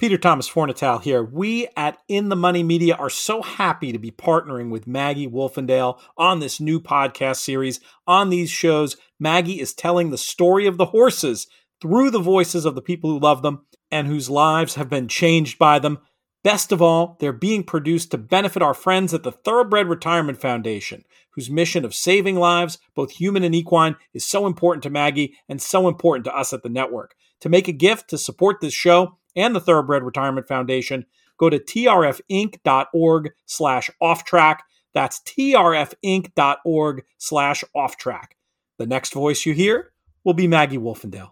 Peter Thomas Fornatale here. We at In the Money Media are so happy to be partnering with Maggie Wolfendale on this new podcast series. On these shows, Maggie is telling the story of the horses through the voices of the people who love them and whose lives have been changed by them. Best of all, they're being produced to benefit our friends at the Thoroughbred Retirement Foundation, whose mission of saving lives, both human and equine, is so important to Maggie and so important to us at the network. To make a gift to support this show, and the Thoroughbred Retirement Foundation, go to trfinc.org slash off track. That's trfinc.org slash off track. The next voice you hear will be Maggie Wolfendale.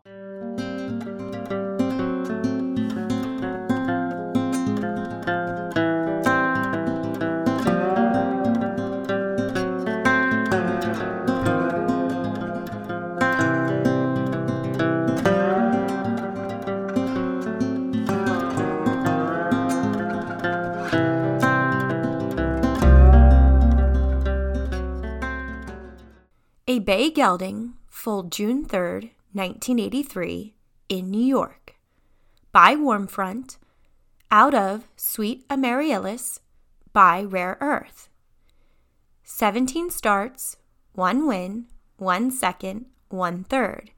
Bay Gelding, full June 3, 1983, in New York. By Warmfront, out of Sweet Amaryllis, by Rare Earth. 17 starts, 1 win, 1 second, 1 third.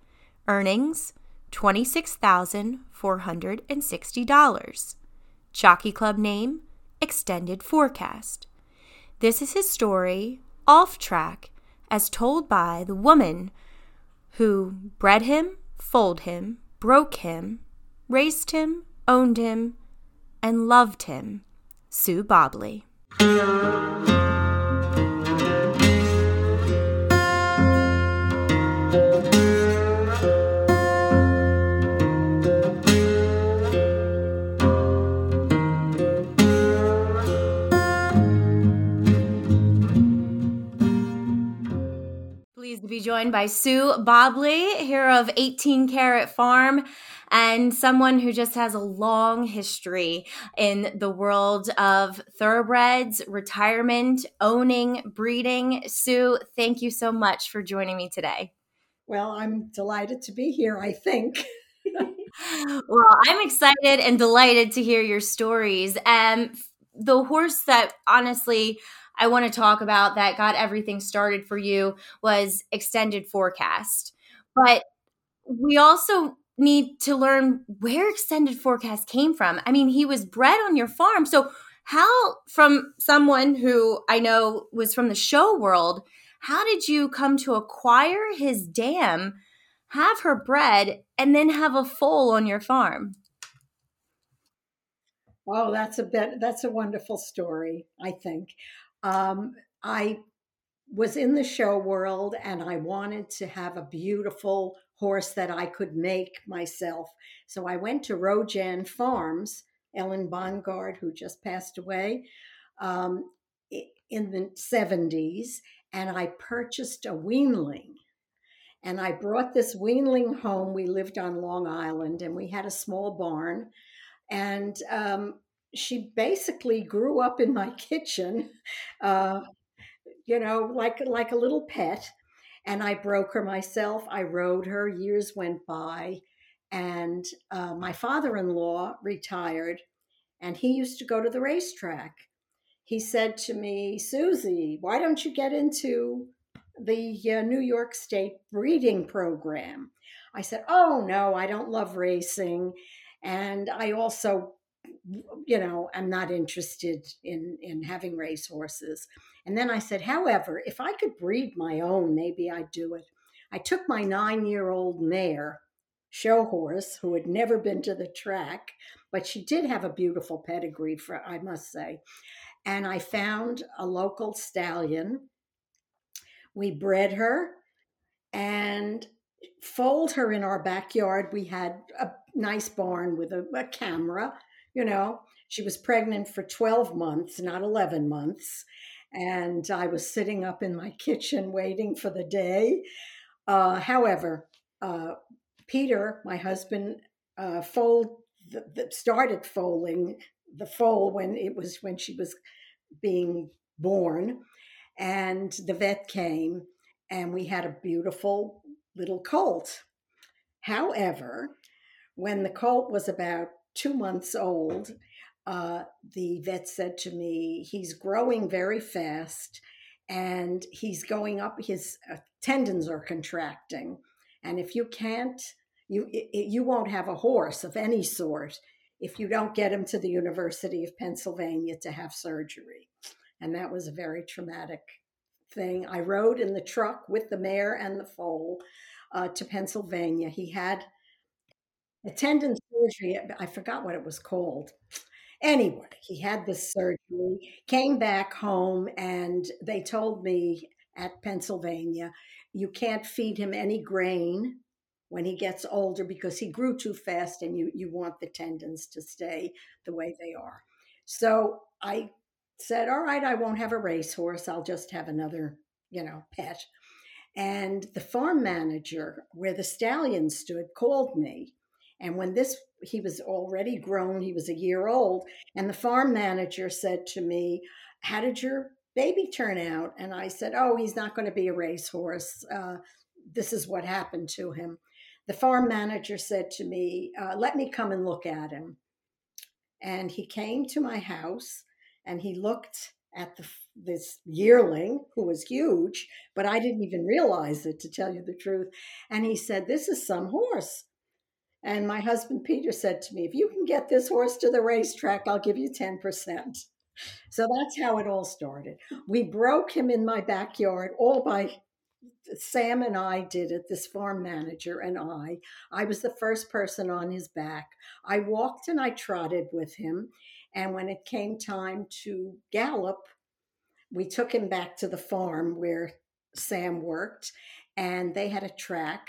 Earnings $26,460. Jockey Club name Extended Forecast. This is his story, off track as told by the woman who bred him, foaled him, broke him, raised him, owned him, and loved him, Sue Bobley. Be joined by Sue Bobley, here of 18 Karat Farm, and someone who just has a long history in the world of thoroughbreds, retirement, owning, breeding. Sue, thank you so much for joining me today. Well, I'm delighted to be here, I think. well, I'm excited and delighted to hear your stories. Um, the horse that honestly I want to talk about that got everything started for you was extended forecast. But we also need to learn where extended forecast came from. I mean, he was bred on your farm. So, how, from someone who I know was from the show world, how did you come to acquire his dam, have her bred, and then have a foal on your farm? Oh, that's a bit, that's a wonderful story, I think. Um, I was in the show world and I wanted to have a beautiful horse that I could make myself. So I went to Rojan Farms, Ellen Bongard, who just passed away um, in the 70s, and I purchased a weanling. And I brought this weanling home. We lived on Long Island and we had a small barn. And um, she basically grew up in my kitchen, uh, you know, like like a little pet. And I broke her myself. I rode her. Years went by, and uh, my father-in-law retired, and he used to go to the racetrack. He said to me, Susie, why don't you get into the uh, New York State breeding program? I said, Oh, no, I don't love racing. And I also you know, I'm not interested in in having racehorses. And then I said, however, if I could breed my own, maybe I'd do it. I took my nine year old mare, show horse, who had never been to the track, but she did have a beautiful pedigree, for I must say. And I found a local stallion. We bred her and foaled her in our backyard. We had a nice barn with a, a camera you know, she was pregnant for 12 months, not 11 months. And I was sitting up in my kitchen waiting for the day. Uh, however, uh, Peter, my husband, uh, fold, the, the started foaling the foal when it was when she was being born, and the vet came, and we had a beautiful little colt. However, when the colt was about two months old, uh, the vet said to me, he's growing very fast and he's going up, his uh, tendons are contracting. And if you can't, you, you won't have a horse of any sort if you don't get him to the University of Pennsylvania to have surgery. And that was a very traumatic thing. I rode in the truck with the mare and the foal uh, to Pennsylvania. He had a tendon surgery. I forgot what it was called. Anyway, he had this surgery, came back home, and they told me at Pennsylvania, you can't feed him any grain when he gets older because he grew too fast and you, you want the tendons to stay the way they are. So I said, All right, I won't have a racehorse. I'll just have another, you know, pet. And the farm manager where the stallion stood called me. And when this, he was already grown, he was a year old. And the farm manager said to me, How did your baby turn out? And I said, Oh, he's not going to be a racehorse. Uh, this is what happened to him the farm manager said to me, uh, Let me come and look at him. And he came to my house and he looked at the, this yearling who was huge, but I didn't even realize it to tell you the truth. And he said, This is some horse. And my husband Peter said to me, If you can get this horse to the racetrack, I'll give you 10%. So that's how it all started. We broke him in my backyard all by Sam and I did it, this farm manager and I. I was the first person on his back. I walked and I trotted with him. And when it came time to gallop, we took him back to the farm where Sam worked, and they had a track.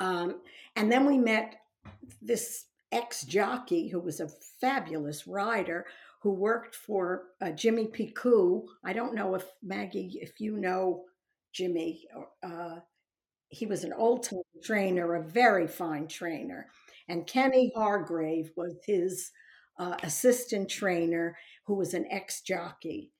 Um, and then we met this ex jockey who was a fabulous rider who worked for uh, Jimmy Picou. I don't know if Maggie, if you know Jimmy. Uh, he was an old time trainer, a very fine trainer. And Kenny Hargrave was his uh, assistant trainer, who was an ex jockey.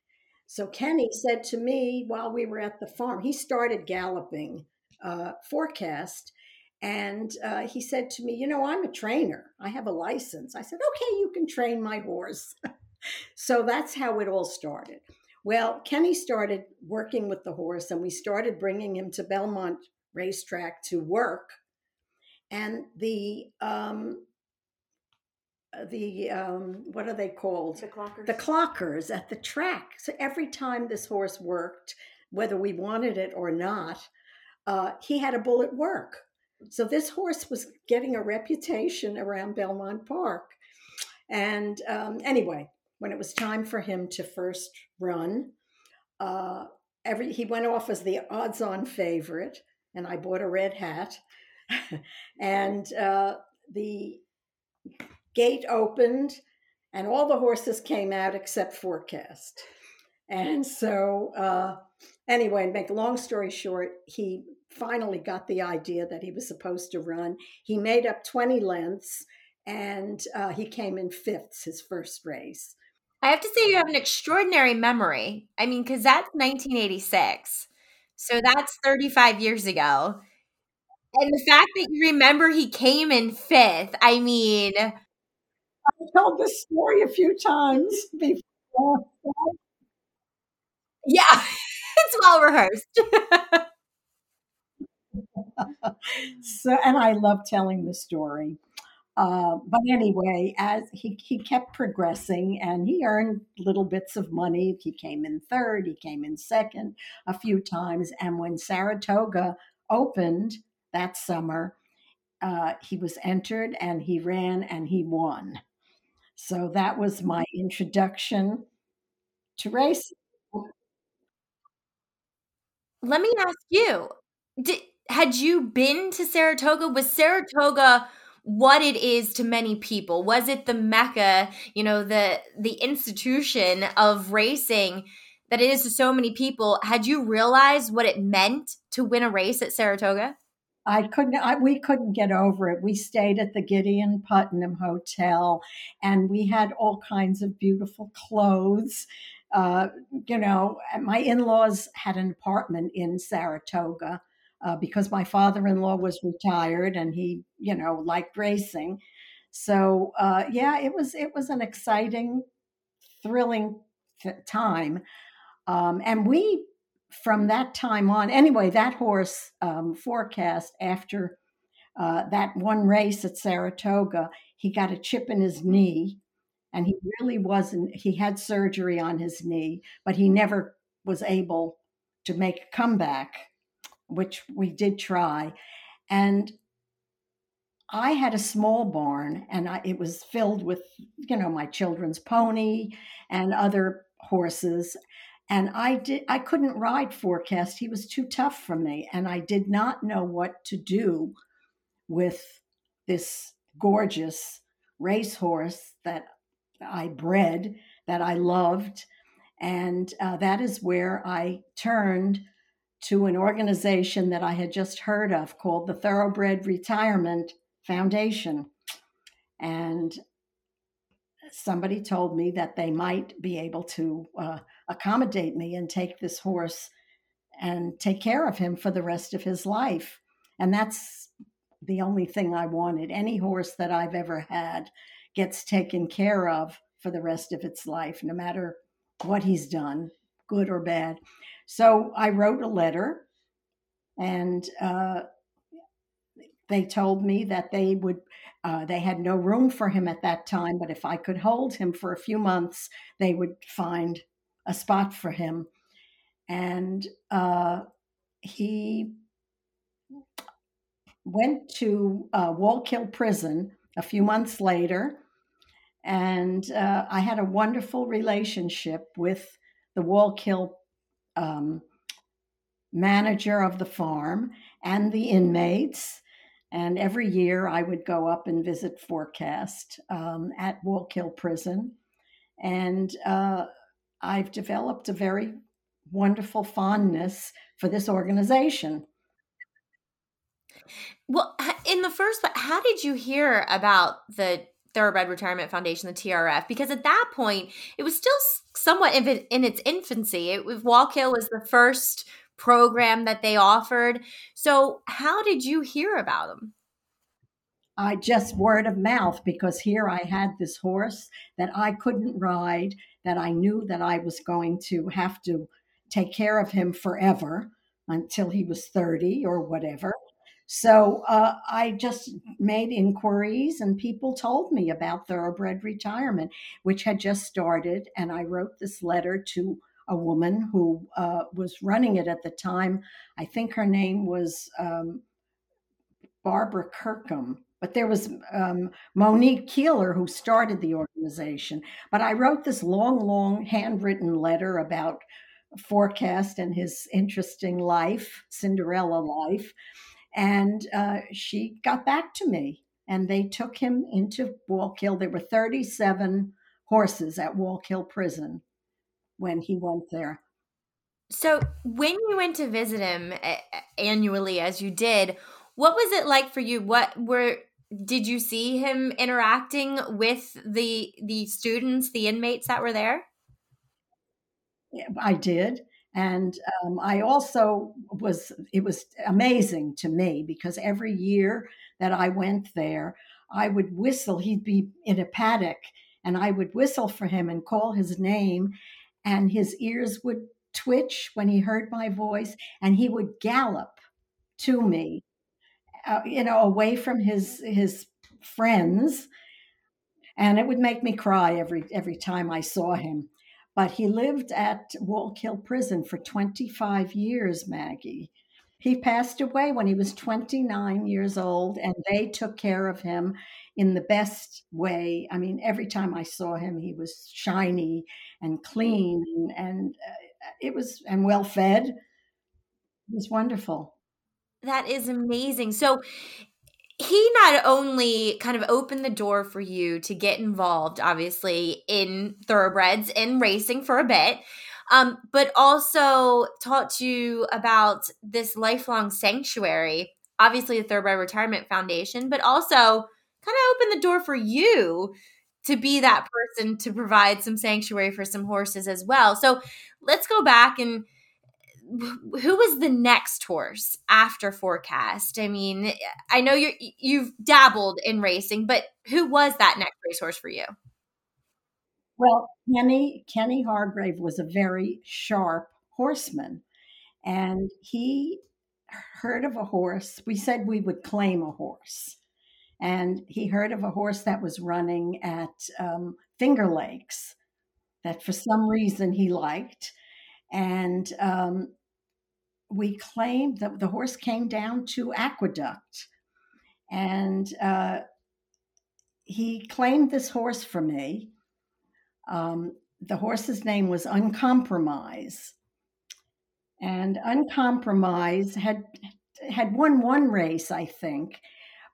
So Kenny said to me while we were at the farm, he started galloping uh, forecast. And uh, he said to me, You know, I'm a trainer. I have a license. I said, Okay, you can train my horse. so that's how it all started. Well, Kenny started working with the horse, and we started bringing him to Belmont Racetrack to work. And the um, uh, the um, what are they called? The clockers. The clockers at the track. So every time this horse worked, whether we wanted it or not, uh, he had a bullet work. So this horse was getting a reputation around Belmont Park. And um, anyway, when it was time for him to first run, uh, every he went off as the odds-on favorite, and I bought a red hat, and uh, the gate opened, and all the horses came out except Forecast. And so, uh, anyway, and make a long story short, he finally got the idea that he was supposed to run. He made up 20 lengths and uh, he came in fifth his first race. I have to say, you have an extraordinary memory. I mean, because that's 1986. So that's 35 years ago. And the fact that you remember he came in fifth, I mean. I've told this story a few times before. Yeah, it's well rehearsed. so, and I love telling the story. Uh, but anyway, as he, he kept progressing and he earned little bits of money. He came in third, he came in second a few times. And when Saratoga opened that summer, uh, he was entered and he ran and he won. So that was my introduction to racing. Let me ask you did, had you been to Saratoga? Was Saratoga what it is to many people was it the mecca you know the the institution of racing that it is to so many people had you realized what it meant to win a race at saratoga I couldn't. I, we couldn't get over it. We stayed at the Gideon Putnam Hotel, and we had all kinds of beautiful clothes. Uh, you know, my in-laws had an apartment in Saratoga, uh, because my father-in-law was retired and he, you know, liked racing. So uh, yeah, it was it was an exciting, thrilling time, um, and we from that time on. Anyway, that horse um, forecast after uh, that one race at Saratoga, he got a chip in his knee, and he really wasn't. He had surgery on his knee, but he never was able to make a comeback, which we did try, and I had a small barn and I, it was filled with, you know, my children's pony and other horses. And I did I couldn't ride forecast. He was too tough for me. And I did not know what to do with this gorgeous racehorse that I bred, that I loved. And uh, that is where I turned to an organization that I had just heard of called the Thoroughbred Retirement Foundation. And somebody told me that they might be able to uh, accommodate me and take this horse and take care of him for the rest of his life. And that's the only thing I wanted. Any horse that I've ever had gets taken care of for the rest of its life, no matter what he's done, good or bad. So I wrote a letter and uh, they told me that they would uh, they had no room for him at that time but if i could hold him for a few months they would find a spot for him and uh, he went to uh, Wallkill prison a few months later and uh, i had a wonderful relationship with the Wallkill um, manager of the farm and the inmates and every year I would go up and visit Forecast um, at Wallkill Prison. And uh, I've developed a very wonderful fondness for this organization. Well, in the first, how did you hear about the Thoroughbred Retirement Foundation, the TRF? Because at that point, it was still somewhat in its infancy. It, Wallkill was the first program that they offered. So, how did you hear about them? I just word of mouth because here I had this horse that I couldn't ride, that I knew that I was going to have to take care of him forever until he was 30 or whatever. So uh, I just made inquiries, and people told me about thoroughbred retirement, which had just started. And I wrote this letter to a woman who uh, was running it at the time. I think her name was um, Barbara Kirkham, but there was um, Monique Koehler who started the organization. But I wrote this long, long handwritten letter about Forecast and his interesting life, Cinderella life. And uh, she got back to me and they took him into Wallkill. There were 37 horses at Wallkill Prison when he went there. So, when you went to visit him annually, as you did, what was it like for you? What were did you see him interacting with the the students, the inmates that were there? I did, and um, I also was. It was amazing to me because every year that I went there, I would whistle. He'd be in a paddock, and I would whistle for him and call his name, and his ears would twitch when he heard my voice and he would gallop to me uh, you know away from his his friends and it would make me cry every every time i saw him but he lived at wallkill prison for 25 years maggie he passed away when he was 29 years old and they took care of him in the best way. I mean, every time I saw him, he was shiny and clean and, and uh, it was, and well fed. It was wonderful. That is amazing. So, he not only kind of opened the door for you to get involved, obviously, in thoroughbreds and racing for a bit, um, but also taught you about this lifelong sanctuary, obviously the Thoroughbred Retirement Foundation, but also kind of opened the door for you to be that person to provide some sanctuary for some horses as well. So let's go back and who was the next horse after Forecast? I mean, I know you you've dabbled in racing, but who was that next racehorse for you? Well, Kenny Kenny Hargrave was a very sharp horseman, and he heard of a horse. We said we would claim a horse, and he heard of a horse that was running at um, Finger Lakes that for some reason he liked, and um, we claimed that the horse came down to Aqueduct, and uh, he claimed this horse for me um, the horse's name was Uncompromise. And Uncompromise had had won one race, I think,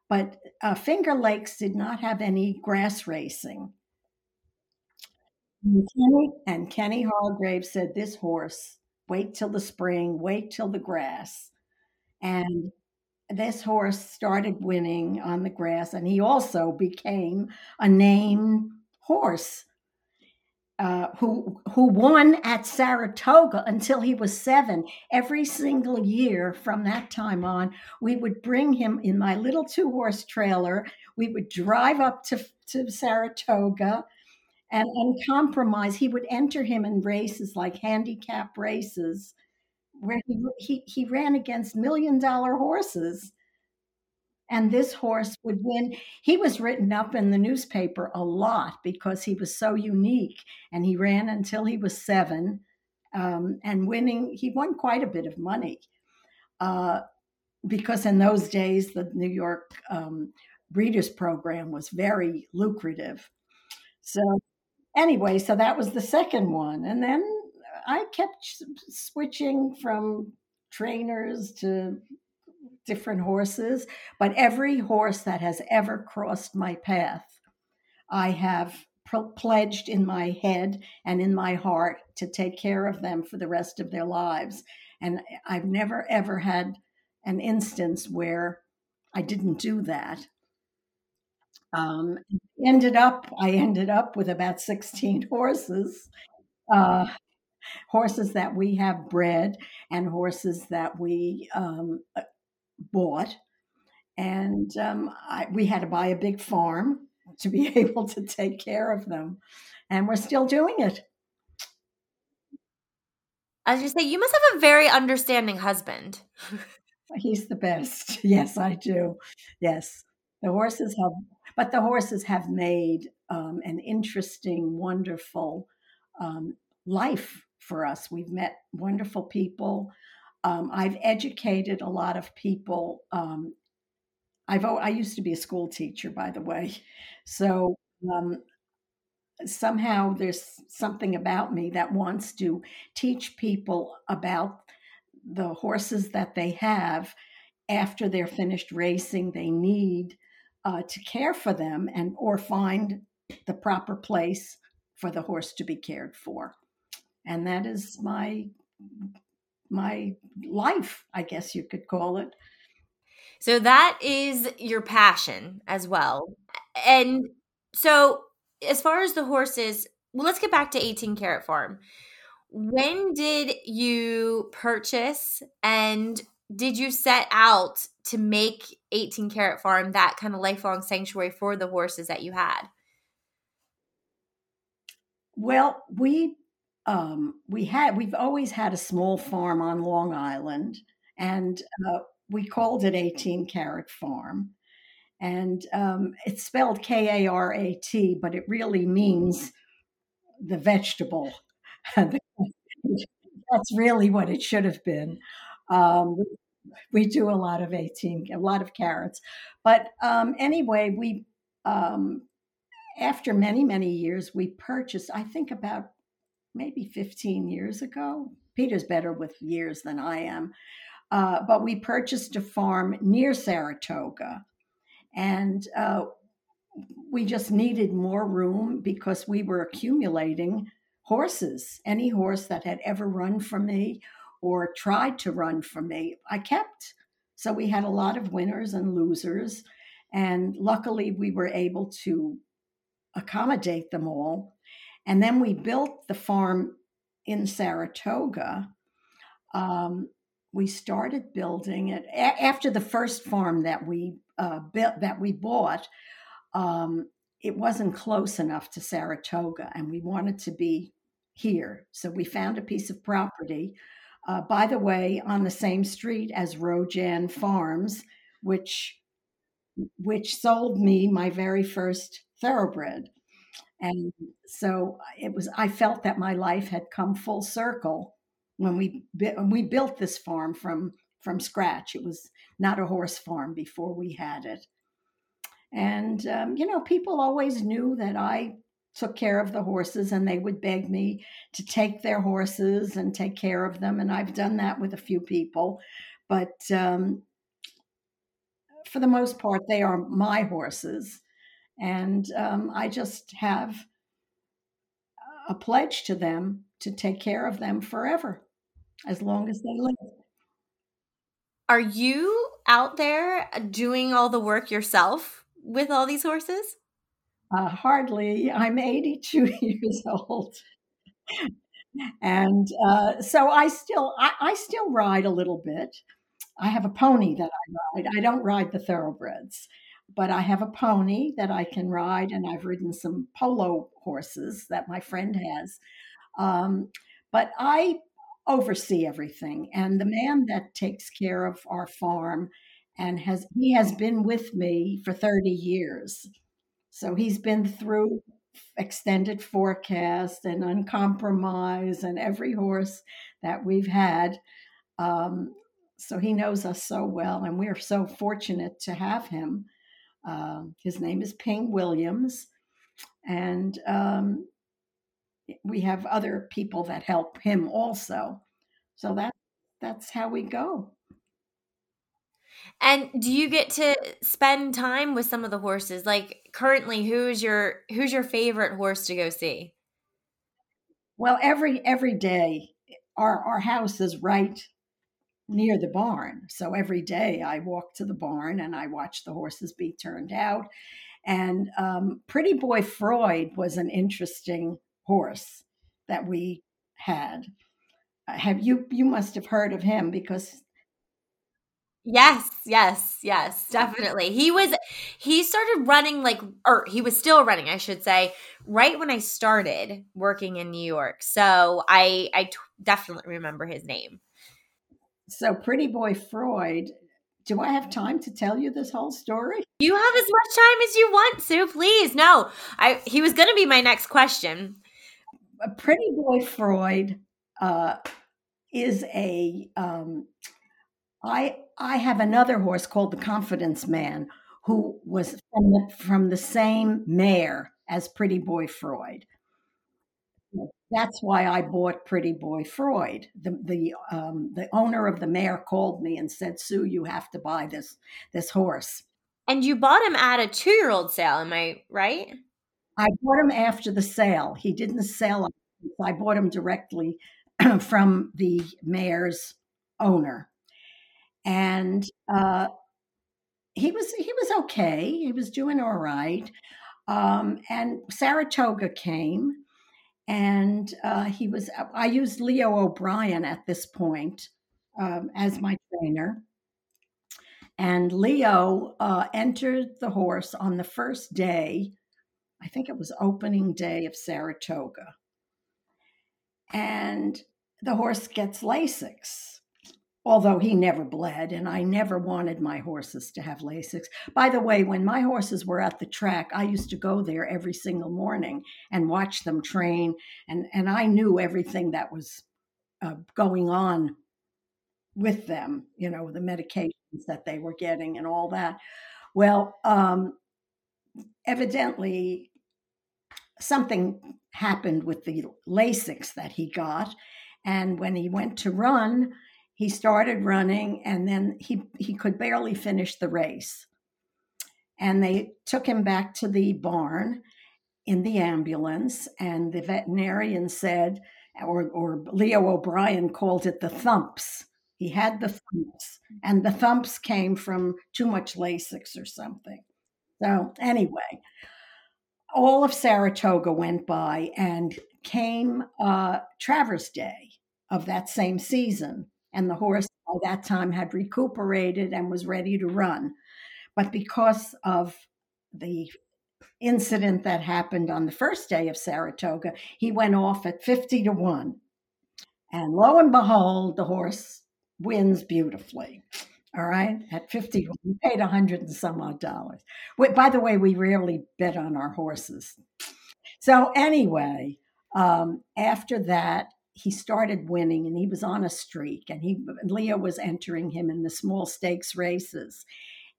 but uh, Finger Lakes did not have any grass racing. And Kenny, and Kenny Hargrave said, This horse, wait till the spring, wait till the grass. And this horse started winning on the grass, and he also became a named horse uh, who who won at Saratoga until he was seven. Every single year from that time on, we would bring him in my little two horse trailer. We would drive up to to Saratoga, and uncompromised, he would enter him in races like handicap races, where he he, he ran against million dollar horses and this horse would win. He was written up in the newspaper a lot because he was so unique, and he ran until he was seven, um, and winning. He won quite a bit of money uh, because in those days the New York um, Breeders' Program was very lucrative. So anyway, so that was the second one, and then I kept switching from trainers to different horses, but every horse that has ever crossed my path, I have pledged in my head and in my heart to take care of them for the rest of their lives. And I've never ever had an instance where I didn't do that. Um, ended up, I ended up with about 16 horses, uh, horses that we have bred and horses that we um, bought, and um, I, we had to buy a big farm to be able to take care of them, and we're still doing it. As you say, you must have a very understanding husband. He's the best. Yes, I do. Yes, the horses have, but the horses have made um, an interesting, wonderful um, life for us. We've met wonderful people. Um, I've educated a lot of people. Um, I've I used to be a school teacher, by the way, so um, somehow there's something about me that wants to teach people about the horses that they have after they're finished racing. They need uh, to care for them and or find the proper place for the horse to be cared for, and that is my my life, I guess you could call it. So that is your passion as well. And so as far as the horses, well, let's get back to 18 Karat Farm. When did you purchase and did you set out to make 18 Karat Farm that kind of lifelong sanctuary for the horses that you had? Well, we um, we had we've always had a small farm on Long Island, and uh, we called it 18 Karat Farm, and um, it's spelled K A R A T, but it really means the vegetable. That's really what it should have been. Um, we, do a lot of 18, a lot of carrots, but um, anyway, we um, after many many years we purchased i think about maybe 15 years ago. Peter's better with years than I am. Uh, but we purchased a farm near Saratoga. And uh, we just needed more room because we were accumulating horses. Any horse that had ever run for me or tried to run for me, I kept. So we had a lot of winners and losers. And luckily, we were able to accommodate them all and then we built the farm in Saratoga. um, we started building it a- after the first farm that we uh, built that we bought. Um, it wasn't close enough to Saratoga, and we wanted to be here. So we found a piece of property, uh, by the way, on the same street as Rojan Farms, which which sold me my very first thoroughbred. And so it was. I felt that my life had come full circle when we when we built this farm from from scratch. It was not a horse farm before we had it. And um, you know, people always knew that I took care of the horses and they would beg me to take their horses and take care of them. And i've done that with a few people but um, for the most part they are my horses. And um, i just have a pledge to them to take care of them forever as long as they live. Are you out there doing all the work yourself with all these horses uh, hardly. I'm 82 years old. and uh, so I still I, I, still ride a little bit. I have a pony that I ride. I don't ride the thoroughbreds, but I have a pony that I can ride, and I've ridden some polo horses that my friend has. Um, but I oversee everything, and the man that takes care of our farm and has he has been with me for 30 years so he's been through extended forecast and uncompromise and every horse that we've had. Um, so he knows us so well, and we're so fortunate to have him. Um, his name is Ping Williams, and um, we have other people that help him also. So that that's how we go. And do you get to spend time with some of the horses? Like currently, who's your who's your favorite horse to go see? Well, every every day, our our house is right near the barn. So every day I walk to the barn and I watch the horses be turned out. And um, Pretty Boy Freud was an interesting horse that we had. Have you you must have heard of him because Yes, yes, yes, definitely. He was he started running like or he was still running, I should say, right when I started working in New York. So I I t- definitely remember his name. So Pretty Boy Freud, do I have time to tell you this whole story? You have as much time as you want, Sue, please. No. I he was going to be my next question. Pretty Boy Freud uh is a um I I have another horse called the Confidence Man, who was from the, from the same mare as Pretty Boy Freud. That's why I bought Pretty Boy Freud. The the um, the owner of the mare called me and said, "Sue, you have to buy this this horse." And you bought him at a two year old sale, am I right? I bought him after the sale. He didn't sell. I bought him directly from the mare's owner and uh, he was he was okay. He was doing all right. Um, and Saratoga came, and uh, he was. I used Leo O'Brien at this point um, as my trainer. And Leo uh, entered the horse on the first day. I think it was opening day of Saratoga. And the horse gets Lasix although he never bled and I never wanted my horses to have Lasix. By the way, when my horses were at the track, I used to go there every single morning and watch them train and and I knew everything that was uh, going on with them, you know, the medications that they were getting and all that. Well, um, evidently something happened with the Lasix that he got and when he went to run, he started running and then he he could barely finish the race. And they took him back to the barn in the ambulance and the veterinarian said or, or leo o'brien called it the thumps. He had the thumps and the thumps came from too much lasix or something. So anyway all of saratoga went by and came uh, travers day of that same season and the horse by that time had recuperated and was ready to run. But because of the incident that happened on the first day of Saratoga, he went off at 50 to 1. And lo and behold, the horse wins beautifully. All right, at 50, we paid a hundred and some odd dollars. By the way, we rarely bet on our horses. So, anyway, um, after that, he started winning and he was on a streak. And he Leo was entering him in the small stakes races.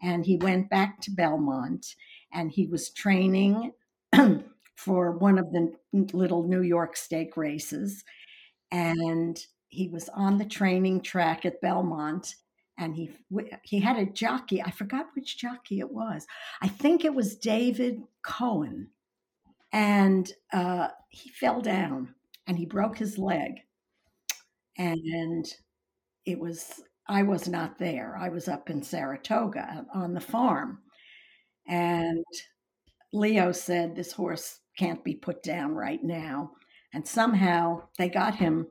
And he went back to Belmont and he was training for one of the little New York stake races. And he was on the training track at Belmont and he he had a jockey. I forgot which jockey it was. I think it was David Cohen, and uh, he fell down and he broke his leg. And it was I was not there. I was up in Saratoga on the farm, and Leo said this horse can't be put down right now. And somehow they got him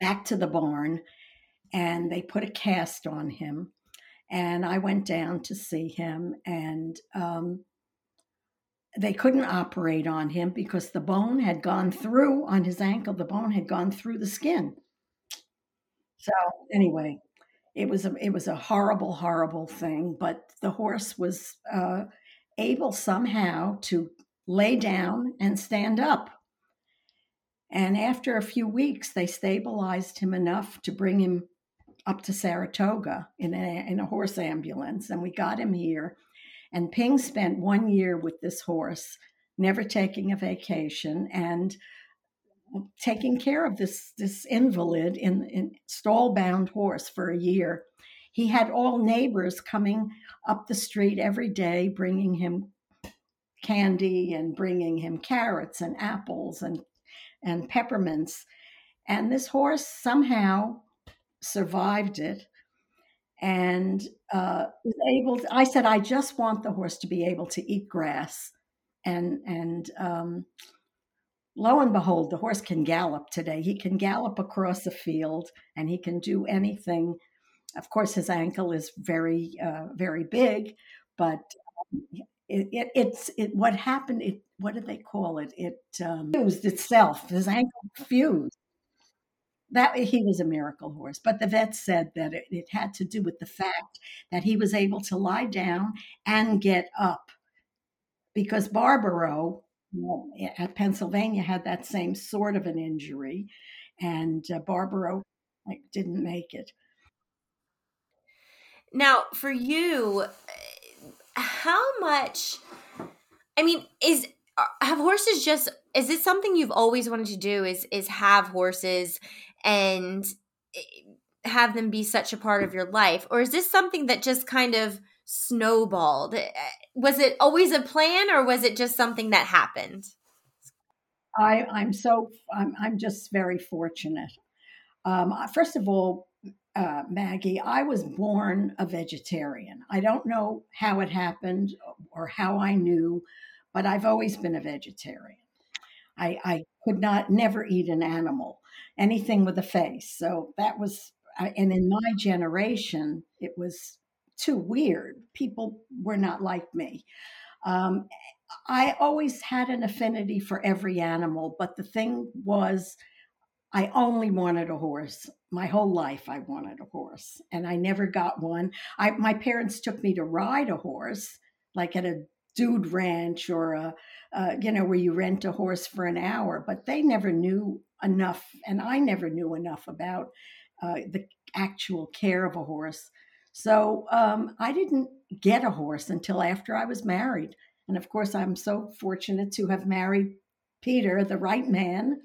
back to the barn and they put a cast on him. And I went down to see him, and um, they couldn't operate on him because the bone had gone through on his ankle, the bone had gone through the skin. So, anyway, it was a, it was a horrible, horrible thing, but the horse was uh, able somehow to lay down and stand up. And after a few weeks, they stabilized him enough to bring him up to Saratoga in a, in a horse ambulance, and we got him here. And Ping spent one year with this horse, never taking a vacation and taking care of this this invalid in, in stall bound horse for a year. He had all neighbors coming up the street every day, bringing him candy and bringing him carrots and apples and and peppermints. And this horse somehow survived it and uh, was able to, i said i just want the horse to be able to eat grass and and um, lo and behold the horse can gallop today. He can gallop across a field and he can do anything. Of course his ankle is very uh, very big but um, it, it, it's it what happened it what did they call it? It um, fused itself. His ankle fused that he was a miracle horse. But the vet said that it, it had to do with the fact that he was able to lie down and get up because Barbaro um, well, at Pennsylvania had that same sort of an injury, and uh, Barbaro like, didn't make it. Now, for you, uh, how much? I mean, is uh, have horses just is it something you've always wanted to do? Is is have horses and eh, have them be such a part of your life? Or is this something that just kind of snowballed? Eh, was it always a plan or was it just something that happened? I, I'm so, I'm, I'm just very fortunate. Um, first of all, uh, Maggie, I was born a vegetarian. I don't know how it happened or how I knew, but I've always been a vegetarian. I, I could not never eat an animal anything with a face. So that was, and in my generation, it was too weird. People were not like me. Um, I always had an affinity for every animal, but the thing was, I only wanted a horse. My whole life, I wanted a horse, and I never got one. I, my parents took me to ride a horse, like at a dude ranch or a, uh, you know, where you rent a horse for an hour, but they never knew enough, and I never knew enough about uh, the actual care of a horse. So um, I didn't get a horse until after I was married. And of course, I'm so fortunate to have married Peter, the right man,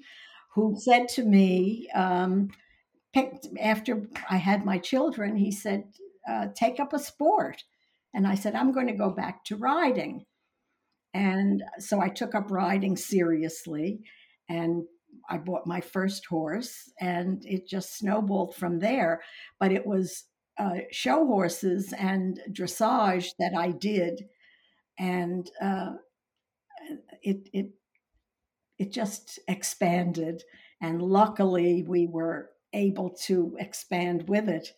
who said to me, um, after I had my children, he said, uh, take up a sport. And I said, I'm going to go back to riding. And so I took up riding seriously. And I bought my first horse, and it just snowballed from there. But it was uh, show horses and dressage that I did, and uh, it it it just expanded. And luckily, we were able to expand with it.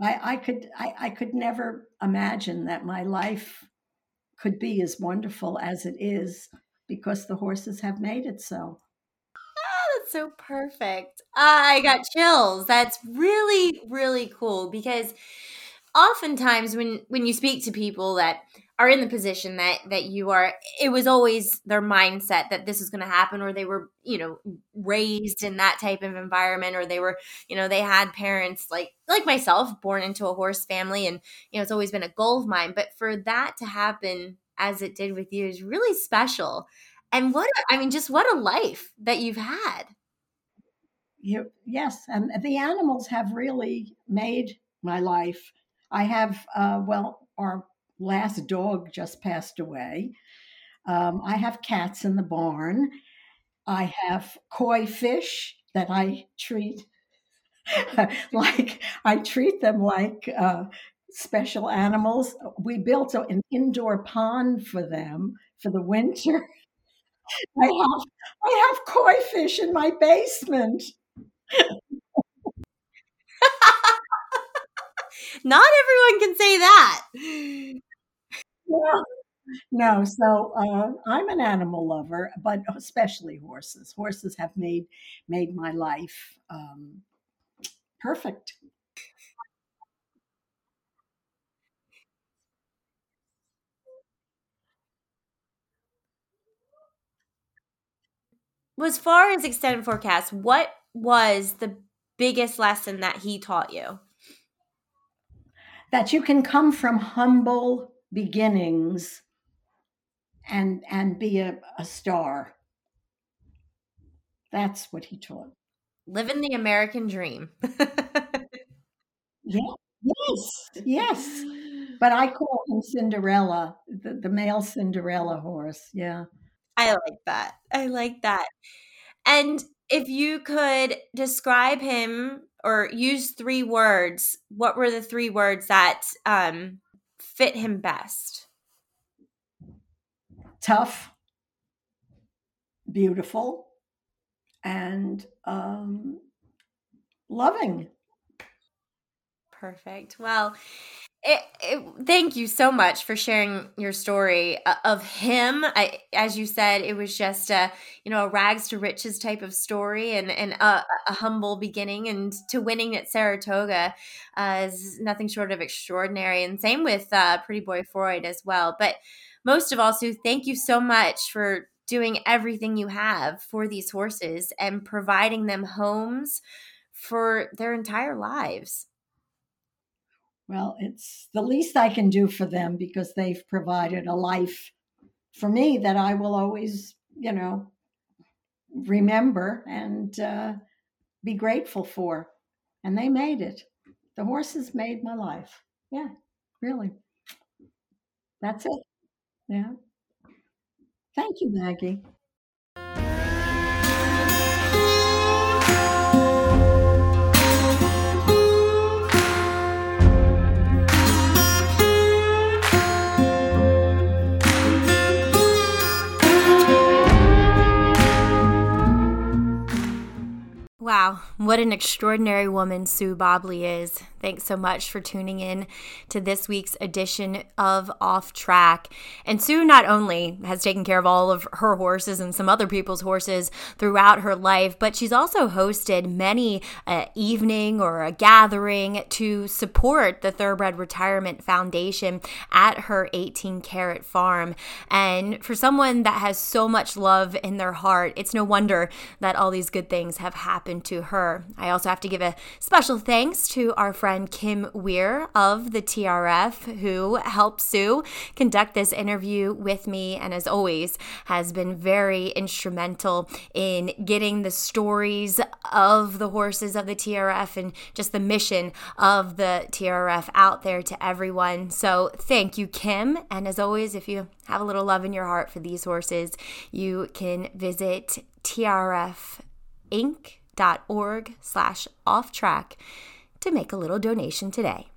I, I could I, I could never imagine that my life could be as wonderful as it is because the horses have made it so. Oh, that's so perfect. I got chills. That's really, really cool because oftentimes when when you speak to people that are in the position that that you are it was always their mindset that this is going to happen or they were you know raised in that type of environment or they were you know they had parents like like myself born into a horse family and you know it's always been a goal of mine. But for that to happen as it did with you is really special. And what i mean just what a life that you've had. You, yes and the animals have really made my life i have uh, well our last dog just passed away. Um, I have cats in the barn. I have koi fish that I treat like I treat them like uh, special animals. We built an indoor pond for them for the winter. I have I have koi fish in my basement. Not everyone can say that. No, no. So uh, I'm an animal lover, but especially horses. Horses have made made my life um, perfect. As far as extended forecast, what was the biggest lesson that he taught you? That you can come from humble beginnings and and be a, a star. That's what he taught. Living the American dream. yeah. Yes. Yes. But I call him Cinderella, the, the male Cinderella horse. Yeah. I like that. I like that. And if you could describe him or use three words, what were the three words that um, fit him best? Tough, beautiful, and um, loving. Perfect. Well, it, it, thank you so much for sharing your story uh, of him. I, as you said, it was just a you know a rags to riches type of story, and and a, a humble beginning, and to winning at Saratoga uh, is nothing short of extraordinary. And same with uh, Pretty Boy Freud as well. But most of all, Sue, thank you so much for doing everything you have for these horses and providing them homes for their entire lives. Well, it's the least I can do for them because they've provided a life for me that I will always, you know, remember and uh, be grateful for. And they made it. The horses made my life. Yeah, really. That's it. Yeah. Thank you, Maggie. Wow, what an extraordinary woman Sue Bobley is. Thanks so much for tuning in to this week's edition of Off Track. And Sue not only has taken care of all of her horses and some other people's horses throughout her life, but she's also hosted many uh, evening or a gathering to support the Thoroughbred Retirement Foundation at her 18 Karat farm. And for someone that has so much love in their heart, it's no wonder that all these good things have happened to her. I also have to give a special thanks to our friend Kim Weir of the TRF, who helped Sue conduct this interview with me, and as always, has been very instrumental in getting the stories of the horses of the TRF and just the mission of the TRF out there to everyone. So thank you, Kim. And as always, if you have a little love in your heart for these horses, you can visit TRF Inc org slash off track to make a little donation today.